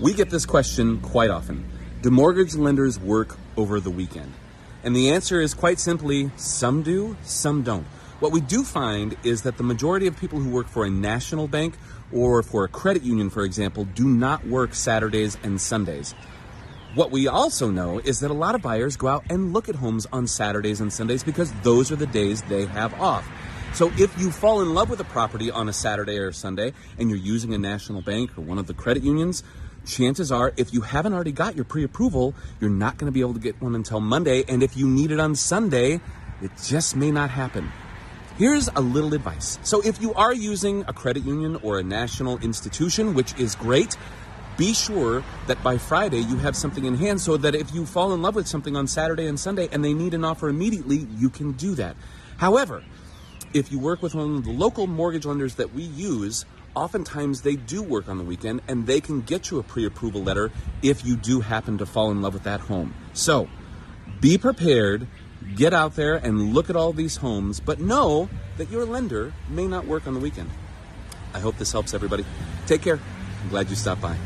We get this question quite often Do mortgage lenders work over the weekend? And the answer is quite simply some do, some don't. What we do find is that the majority of people who work for a national bank or for a credit union, for example, do not work Saturdays and Sundays. What we also know is that a lot of buyers go out and look at homes on Saturdays and Sundays because those are the days they have off. So if you fall in love with a property on a Saturday or Sunday and you're using a national bank or one of the credit unions, chances are if you haven't already got your pre-approval, you're not going to be able to get one until Monday and if you need it on Sunday, it just may not happen. Here's a little advice. So if you are using a credit union or a national institution, which is great, be sure that by Friday you have something in hand so that if you fall in love with something on Saturday and Sunday and they need an offer immediately, you can do that. However, if you work with one of the local mortgage lenders that we use, oftentimes they do work on the weekend and they can get you a pre approval letter if you do happen to fall in love with that home. So be prepared, get out there and look at all these homes, but know that your lender may not work on the weekend. I hope this helps everybody. Take care. I'm glad you stopped by.